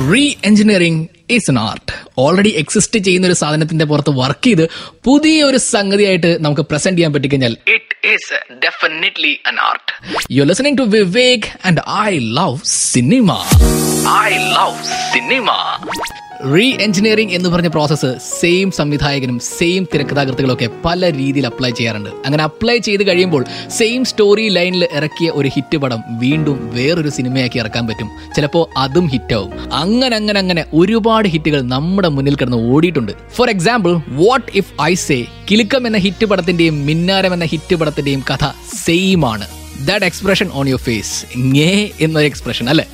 Reengineering is an art already exist ചെയ്യുന്ന ഒരു സാധനത്തിന്റെ പുറത്ത് വർക്ക് ചെയ്ത് പുതിയ ഒരു സംഗതിയായിട്ട് നമുക്ക് പ്രസന്റ് ചെയ്യാൻ പറ്റിക്കഴിഞ്ഞാൽ it is definitely an art you listening to Vivek and I love cinema I love cinema reengineering എന്ന് പറഞ്ഞ പ്രോസസ്സ് സെയിം സംവിധായകനും സെയിം തിരക്കഥാകൃത്തുകളൊക്കെ പല രീതിയിൽ അപ്ലൈ ചെയ്യാറുണ്ട്. അങ്ങനെ അപ്ലൈ ചെയ്ത് കഴിയുമ്പോൾ സെയിം സ്റ്റോറി ലൈനിൽ ഇറക്കിയ ഒരു ഹിറ്റ് പടം വീണ്ടും വേറൊരു സിനിമയാക്കി ഇറക്കാൻ പറ്റും. ചിലപ്പോൾ അതും ഹിറ്റാവും അങ്ങനെ അങ്ങനെ അങ്ങനെ ഒരുപാട് ഹിറ്റുകൾ നമ്മുടെ മുന്നിൽ കിടന്ന് ഓടിയിട്ടുണ്ട്. For example what if I say Kilukkam എന്ന ഹിറ്റ് പടത്തിന്റെയും മിന്നാരം എന്ന ഹിറ്റ് പടത്തിന്റെയും കഥ സെയിം ആണ്. That expression on your face ഞേ എന്നൊരു എക്സ്പ്രഷൻ അല്ലേ?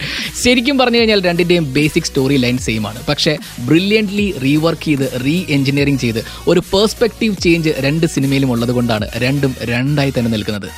ശരിക്കും പറഞ്ഞു കഴിഞ്ഞാൽ രണ്ടിന്റെയും ബേസിക് സ്റ്റോറി ലൈൻ സെയിം ആണ്. പക്ഷേ ബ്രില്യന്റ്ലി റീവർക്ക് ചെയ്ത് റീ എഞ്ചിനീയറിംഗ് ചെയ്ത് ഒരു പേഴ്സ്പെക്റ്റീവ് ചേഞ്ച് രണ്ട് സിനിമയിലും ഉള്ളത് കൊണ്ടാണ് രണ്ടും രണ്ടായി തന്നെ നിൽക്കുന്നത്.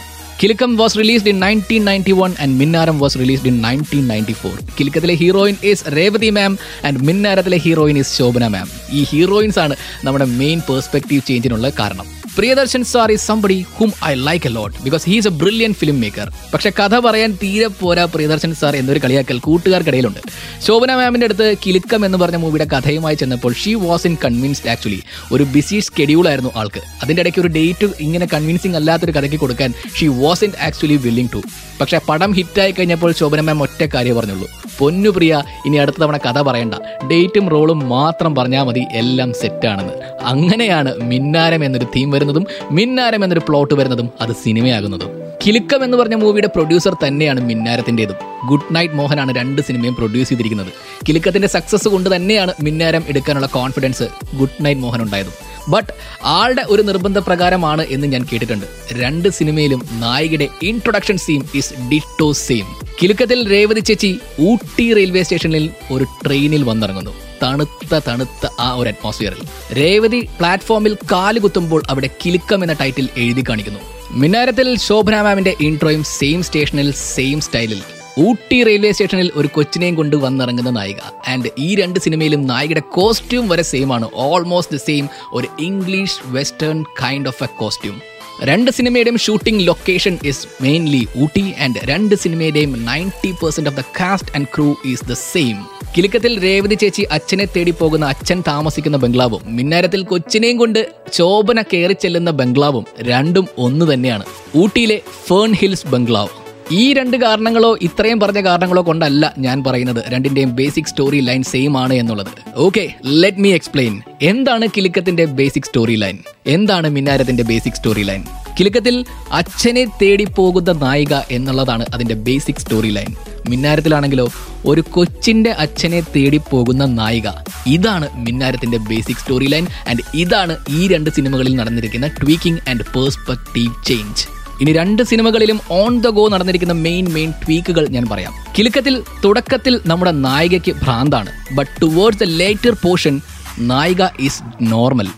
Kilukkam was released in nineteen ninety one and Minnaram was released in nineteen ninety four കിലുക്കത്തിലെ heroine is Revathi ma'am and മിന്നാരത്തിലെ heroine is Shobana ma'am ഈ ഹീറോയിൻസ് ആണ് നമ്മുടെ മെയിൻ പേഴ്സ്പെക്റ്റീവ് ചേഞ്ചിനുള്ള കാരണം. Priyadarshan sir is somebody hmm I like a lot because he's a brilliant film maker പക്ഷെ കഥ പറയാൻ തീരെ പോരാ പ്രിയദർശൻ സാർ എന്നൊരു കളിയാക്കൽ കൂട്ടുകാർക്കിടയിലുണ്ട്. ശോഭന മാമിന്റെ അടുത്ത് കിലിക്കം എന്ന് പറഞ്ഞ മൂവിയുടെ കഥയുമായി ചെന്നപ്പോൾ she was in convinced actually ഒരു ബിസി ഷെഡ്യൂൾ ആയിരുന്നു ആൾക്ക്. അതിന്റെ ഇടയ്ക്ക് ഒരു ഡേറ്റ് ഇങ്ങനെ കൺവിൻസിങ് അല്ലാത്തൊരു കഥയ്ക്ക് കൊടുക്കാൻ she was in actually willing to പക്ഷേ പടം ഹിറ്റായി കഴിഞ്ഞപ്പോൾ ശോഭന മാം ഒറ്റ കാര്യം പറഞ്ഞുള്ളൂ. പൊന്നു പ്രിയ ഇനി അടുത്ത തവണ കഥ പറയണ്ട. ഡേറ്റും റോളും മാത്രം പറഞ്ഞാൽ മതി. എല്ലാം സെറ്റാണെന്ന് അങ്ങനെയാണ് മിന്നാരം എന്നൊരു തീം വരുന്നതും. മിന്നാരം എന്നൊരു പ്ലോട്ട് വരുന്നതും അത് സിനിമയാകുന്നതും. കിലുക്കം എന്ന് പറഞ്ഞ മൂവിയുടെ പ്രൊഡ്യൂസർ തന്നെയാണ് മിന്നാരത്തിന്റെതും. ഗുഡ് നൈറ്റ് മോഹനാണ് രണ്ട് സിനിമയും പ്രൊഡ്യൂസ് ചെയ്തിരിക്കുന്നത്. കിലുക്കത്തിന്റെ സക്സസ് കൊണ്ട് തന്നെയാണ് മിന്നാരം എടുക്കാനുള്ള കോൺഫിഡൻസ് ഗുഡ് നൈറ്റ് മോഹൻ ഉണ്ടായതും ബട്ട് ആളുടെ ഒരു നിർബന്ധ പ്രകാരമാണ് എന്ന് ഞാൻ കേട്ടിട്ടുണ്ട്. രണ്ട് സിനിമയിലും നായികയുടെ introduction scene is ditto same കിലുക്കത്തിൽ Revathi ചേച്ചി ഊട്ടി റെയിൽവേ സ്റ്റേഷനിൽ ഒരു ട്രെയിനിൽ വന്നിറങ്ങുന്നു. തണുത്ത തണുത്ത ആ ഒരു അറ്റ്മോസ്ഫിയറിൽ രേവതി പ്ലാറ്റ്ഫോമിൽ കാൽ കുത്തുമ്പോൾ അവിടെ കിലുക്കം എന്ന ടൈറ്റിൽ എഴുതി കാണിക്കുന്നു. മിന്നാരത്തിൽ ശോഭന മാമിന്റെ ഇൻട്രോയും സെയിം സ്റ്റേഷനിൽ സെയിം സ്റ്റൈലിൽ ഊട്ടി റെയിൽവേ സ്റ്റേഷനിൽ ഒരു കൊച്ചിനെയും കൊണ്ട് വന്നിറങ്ങുന്ന നായിക. ആൻഡ് ഈ രണ്ട് സിനിമയിലും നായികയുടെ കോസ്റ്റ്യൂം വരെ സെയിം ആണ്. ഓൾമോസ്റ്റ് ദ സെയിം ഒരു English western kind of a costume രണ്ട് സിനിമയുടെയും shooting location is mainly Ooty and രണ്ട് സിനിമയുടെയും ninety percent of the cast and crew is the same കിലുക്കത്തിൽ Revathi ചേച്ചി അച്ഛനെ തേടി പോകുന്ന അച്ഛൻ താമസിക്കുന്ന ബംഗ്ലാവും. മിന്നാരത്തിൽ കൊച്ചിനെയും കൊണ്ട് ശോഭന കയറി ചെല്ലുന്ന ബംഗ്ലാവും രണ്ടും ഒന്ന് തന്നെയാണ്. ഊട്ടിയിലെ ഫേൺ ഹിൽസ് ബംഗ്ലാവ്. ഈ രണ്ട് കാരണങ്ങളോ ഇത്രയും പറഞ്ഞ കാരണങ്ങളോ കൊണ്ടല്ല ഞാൻ പറയുന്നത്. രണ്ടിന്റെയും ബേസിക് സ്റ്റോറി ലൈൻ സെയിം ആണ് എന്നുള്ളത്. ഓക്കെ ലെറ്റ് മീ എക്സ്പ്ലെയിൻ എന്താണ് കിലുക്കത്തിന്റെ ബേസിക് സ്റ്റോറി ലൈൻ എന്താണ് മിന്നാരത്തിന്റെ ബേസിക് സ്റ്റോറി ലൈൻ കിലുക്കത്തിൽ അച്ഛനെ തേടി പോകുന്ന നായിക എന്നുള്ളതാണ് അതിന്റെ ബേസിക് സ്റ്റോറി ലൈൻ മിന്നാരത്തിലാണെങ്കിലോ ഒരു കൊച്ചിന്റെ അച്ഛനെ തേടി പോകുന്ന നായിക. ഇതാണ് മിന്നാരത്തിന്റെ ബേസിക് സ്റ്റോറി ലൈൻ ആൻഡ് ഇതാണ് ഈ രണ്ട് സിനിമകളിൽ നടന്നിരിക്കുന്ന ട്വീക്കിംഗ് ആൻഡ് പേഴ്സ്പെക്റ്റീവ് ചേഞ്ച് ഇനി രണ്ട് സിനിമകളിലും ഓൺ ദ ഗോ നടന്നിരിക്കുന്ന മെയിൻ മെയിൻ ട്വീക്കുകൾ ഞാൻ പറയാം. കിലുക്കത്തിൽ തുടക്കത്തിൽ നമ്മുടെ നായികയ്ക്ക് ഭ്രാന്താണ്. But towards the later portion നായിക ഈസ് നോർമൽ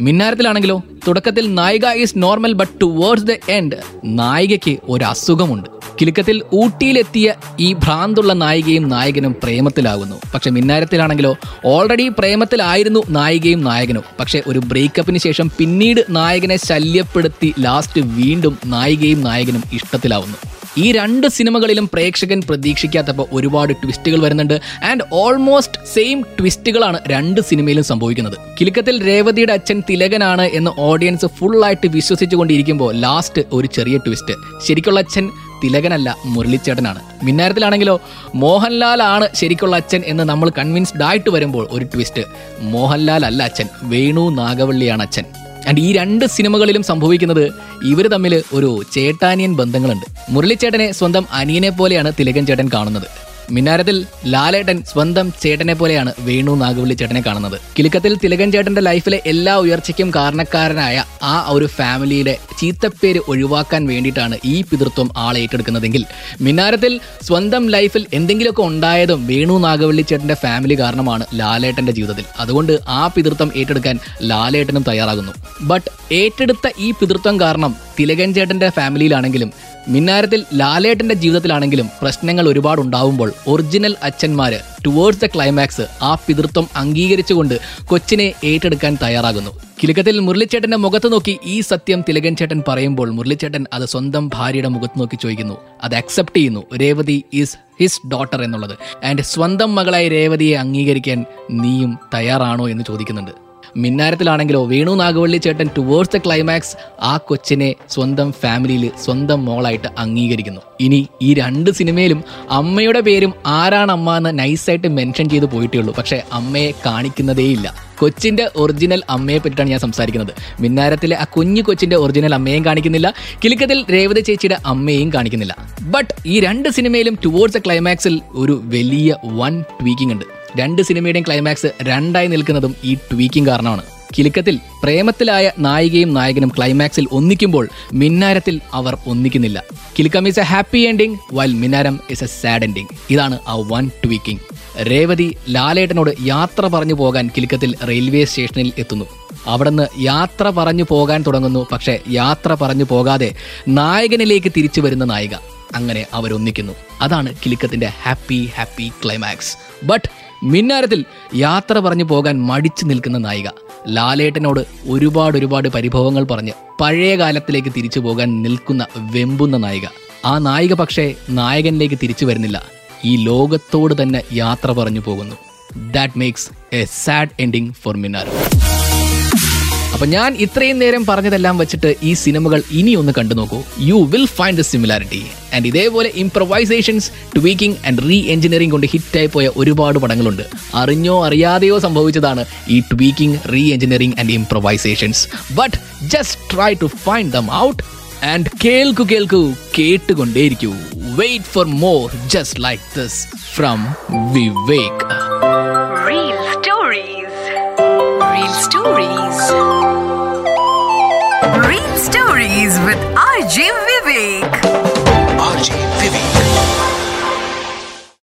മിന്നാരത്തിലാണെങ്കിലോ തുടക്കത്തിൽ നായിക is normal but towards the end നായികയ്ക്ക് ഒരു അസുഖമുണ്ട്. കിലുക്കത്തിൽ ഊട്ടിയിലെത്തിയ ഈ ഭ്രാന്തുള്ള നായികയും നായകനും പ്രേമത്തിലാകുന്നു. പക്ഷെ മിന്നാരത്തിലാണെങ്കിലോ ഓൾറെഡി പ്രേമത്തിലായിരുന്നു നായികയും നായകനും. പക്ഷെ ഒരു ബ്രേക്കപ്പിന് ശേഷം പിന്നീട് നായകനെ ശല്യപ്പെടുത്തി ലാസ്റ്റ് വീണ്ടും നായികയും നായകനും ഇഷ്ടത്തിലാവുന്നു. ഈ രണ്ട് സിനിമകളിലും പ്രേക്ഷകൻ പ്രതീക്ഷിക്കാത്തപ്പോൾ ഒരുപാട് ട്വിസ്റ്റുകൾ വരുന്നുണ്ട്. ആൻഡ് ഓൾമോസ്റ്റ് സെയിം ട്വിസ്റ്റുകളാണ് രണ്ട് സിനിമയിലും സംഭവിക്കുന്നത്. കിലുക്കത്തിൽ രേവതിയുടെ അച്ഛൻ തിലകനാണ് എന്ന് ഓഡിയൻസ് ഫുള്ളായിട്ട് വിശ്വസിച്ചുകൊണ്ടിരിക്കുമ്പോൾ ലാസ്റ്റ് ഒരു ചെറിയ ട്വിസ്റ്റ് ശരിക്കുള്ള അച്ഛൻ തിലകനല്ല മുരളിച്ചേട്ടനാണ്. മിന്നാരത്തിലാണെങ്കിലോ മോഹൻലാൽ ആണ് ശരിക്കുള്ള അച്ഛൻ എന്ന് നമ്മൾ കൺവിൻസ്ഡ് ആയിട്ട് വരുമ്പോൾ ഒരു ട്വിസ്റ്റ് മോഹൻലാൽ അല്ല അച്ഛൻ വേണു നാഗവള്ളിയാണ് അച്ഛൻ. ആൻഡ് ഈ രണ്ട് സിനിമകളിലും സംഭവിക്കുന്നത് ഇവർ തമ്മിൽ ഒരു ചേട്ടാനിയൻ ബന്ധങ്ങളുണ്ട്. മുരളിച്ചേട്ടനെ സ്വന്തം അനിയനെ പോലെയാണ് തിലകൻ ചേട്ടൻ കാണുന്നത്. മിന്നാരത്തിൽ ലാലേട്ടൻ സ്വന്തം ചേട്ടനെ പോലെയാണ് വേണു നാഗവള്ളി ചേട്ടനെ കാണുന്നത്. കിലുക്കത്തിൽ തിലകൻ ചേട്ടന്റെ ലൈഫിലെ എല്ലാ ഉയർച്ചയ്ക്കും കാരണക്കാരനായ ആ ഒരു ഫാമിലിയുടെ ചീത്തപ്പേര് ഒഴിവാക്കാൻ വേണ്ടിയിട്ടാണ് ഈ പിതൃത്വം ആൾ ഏറ്റെടുക്കുന്നതെങ്കിൽ മിനാരത്തിൽ സ്വന്തം ലൈഫിൽ എന്തെങ്കിലുമൊക്കെ ഉണ്ടായതും വേണു നാഗവള്ളി ചേട്ടന്റെ ഫാമിലി കാരണമാണ് ലാലേട്ടന്റെ ജീവിതത്തിൽ. അതുകൊണ്ട് ആ പിതൃത്വം ഏറ്റെടുക്കാൻ ലാലേട്ടനും തയ്യാറാകുന്നു. ബട്ട് ഏറ്റെടുത്ത ഈ പിതൃത്വം കാരണം തിലകൻ ചേട്ടന്റെ ഫാമിലിയിലാണെങ്കിലും മിന്നാരത്തിൽ ലാലേട്ടന്റെ ജീവിതത്തിലാണെങ്കിലും പ്രശ്നങ്ങൾ ഒരുപാട് ഉണ്ടാവുമ്പോൾ ഒറിജിനൽ അച്ഛന്മാര് ടുവേർഡ്സ് ദ ക്ലൈമാക്സ് ആ പിതൃത്വം അംഗീകരിച്ചുകൊണ്ട് കൊച്ചിനെ ഏറ്റെടുക്കാൻ തയ്യാറാകുന്നു. കിലുക്കത്തിൽ മുരളിച്ചേട്ടന്റെ മുഖത്ത് നോക്കി ഈ സത്യം തിലകൻ ചേട്ടൻ പറയുമ്പോൾ മുരളിച്ചേട്ടൻ അത് സ്വന്തം ഭാര്യയുടെ മുഖത്ത് നോക്കി ചോദിക്കുന്നു. അത് അക്സെപ്റ്റ് ചെയ്യുന്നു. രേവതി ഈസ് ഹിസ് ഡോട്ടർ എന്നുള്ളത്. ആൻഡ് സ്വന്തം മകളായി രേവതിയെ അംഗീകരിക്കാൻ നീയും തയ്യാറാണോ എന്ന് ചോദിക്കുന്നുണ്ട്. മിന്നാരത്തിലാണെങ്കിലോ വേണു നാഗവള്ളി ചേട്ടൻ ടുവേർഡ്സ് ദ ക്ലൈമാക്സ് ആ കൊച്ചിനെ സ്വന്തം ഫാമിലിയിൽ സ്വന്തം മോളായിട്ട് അംഗീകരിക്കുന്നു. ഇനി ഈ രണ്ട് സിനിമയിലും അമ്മയുടെ പേരും ആരാണ് അമ്മ എന്ന് നൈസായിട്ട് മെൻഷൻ ചെയ്ത് പോയിട്ടേ ഉള്ളൂ പക്ഷെ അമ്മയെ കാണിക്കുന്നതേയില്ല. കൊച്ചിന്റെ ഒറിജിനൽ അമ്മയെ പറ്റിയിട്ടാണ് ഞാൻ സംസാരിക്കുന്നത്. മിന്നാരത്തിലെ ആ കുഞ്ഞു കൊച്ചിന്റെ ഒറിജിനൽ അമ്മയും കാണിക്കുന്നില്ല. കിലുക്കത്തിൽ രേവത ചേച്ചിയുടെ അമ്മയും കാണിക്കുന്നില്ല. ബട്ട് ഈ രണ്ട് സിനിമയിലും ടുവേർഡ്സ് ക്ലൈമാക്സിൽ ഒരു വലിയ വൺ ട്വീക്കിംഗ് ഉണ്ട്. രണ്ട് സിനിമയുടെയും ക്ലൈമാക്സ് രണ്ടായി നിൽക്കുന്നതും ഈ ട്വീക്കിംഗ് കാരണമാണ്. കിലുക്കത്തിൽ പ്രേമത്തിലായ നായികയും നായകനും ക്ലൈമാക്സിൽ ഒന്നിക്കുമ്പോൾ മിന്നാരത്തിൽ അവർ ഒന്നിക്കുന്നില്ല. Kilukkam is a happy ending while Minnaram is a sad ending ഇതാണ് ആ വൺ ട്വീക്കിംഗ് രേവതി ലാലേട്ടനോട് യാത്ര പറഞ്ഞു പോകാൻ കിലുക്കത്തിൽ റെയിൽവേ സ്റ്റേഷനിൽ എത്തുന്നു. അവിടുന്ന് യാത്ര പറഞ്ഞു പോകാൻ തുടങ്ങുന്നു പക്ഷേ യാത്ര പറഞ്ഞു പോകാതെ നായകനിലേക്ക് തിരിച്ചു വരുന്ന നായിക. അങ്ങനെ അവരൊന്നിക്കുന്നു. അതാണ് കിലുക്കത്തിന്റെ ഹാപ്പി ഹാപ്പി ക്ലൈമാക്സ് ബട്ട് മിന്നാരത്തിൽ യാത്ര പറഞ്ഞു പോകാൻ മടിച്ചു നിൽക്കുന്ന നായിക. ലാലേട്ടനോട് ഒരുപാട് ഒരുപാട് പരിഭവങ്ങൾ പറഞ്ഞ് പഴയ കാലത്തിലേക്ക് തിരിച്ചു പോകാൻ നിൽക്കുന്ന വെമ്പുന്ന നായിക. ആ നായിക പക്ഷേ നായകനിലേക്ക് തിരിച്ചു വരുന്നില്ല. ഈ ലോകത്തോട് തന്നെ യാത്ര പറഞ്ഞു പോകുന്നു. That makes a sad ending for Minnaram അപ്പൊ ഞാൻ ഇത്രയും നേരം പറഞ്ഞതെല്ലാം വെച്ചിട്ട് ഈ സിനിമകൾ ഇനി ഒന്ന് കണ്ടു നോക്കൂ. You will find the similarity and ഇതേപോലെ improvisations tweaking and re engineering കൊണ്ട് ഹിറ്റായി പോയ ഒരുപാട് പടങ്ങളുണ്ട്. അറിഞ്ഞോ അറിയാതെയോ സംഭവിച്ചതാണ് ഈ tweaking re engineering and improvisations but just try to find them out and കേൾക്കു കേൾക്കൂ കേട്ടുകൊണ്ടേയിരിക്കൂ. Wait for more just like this from Vivek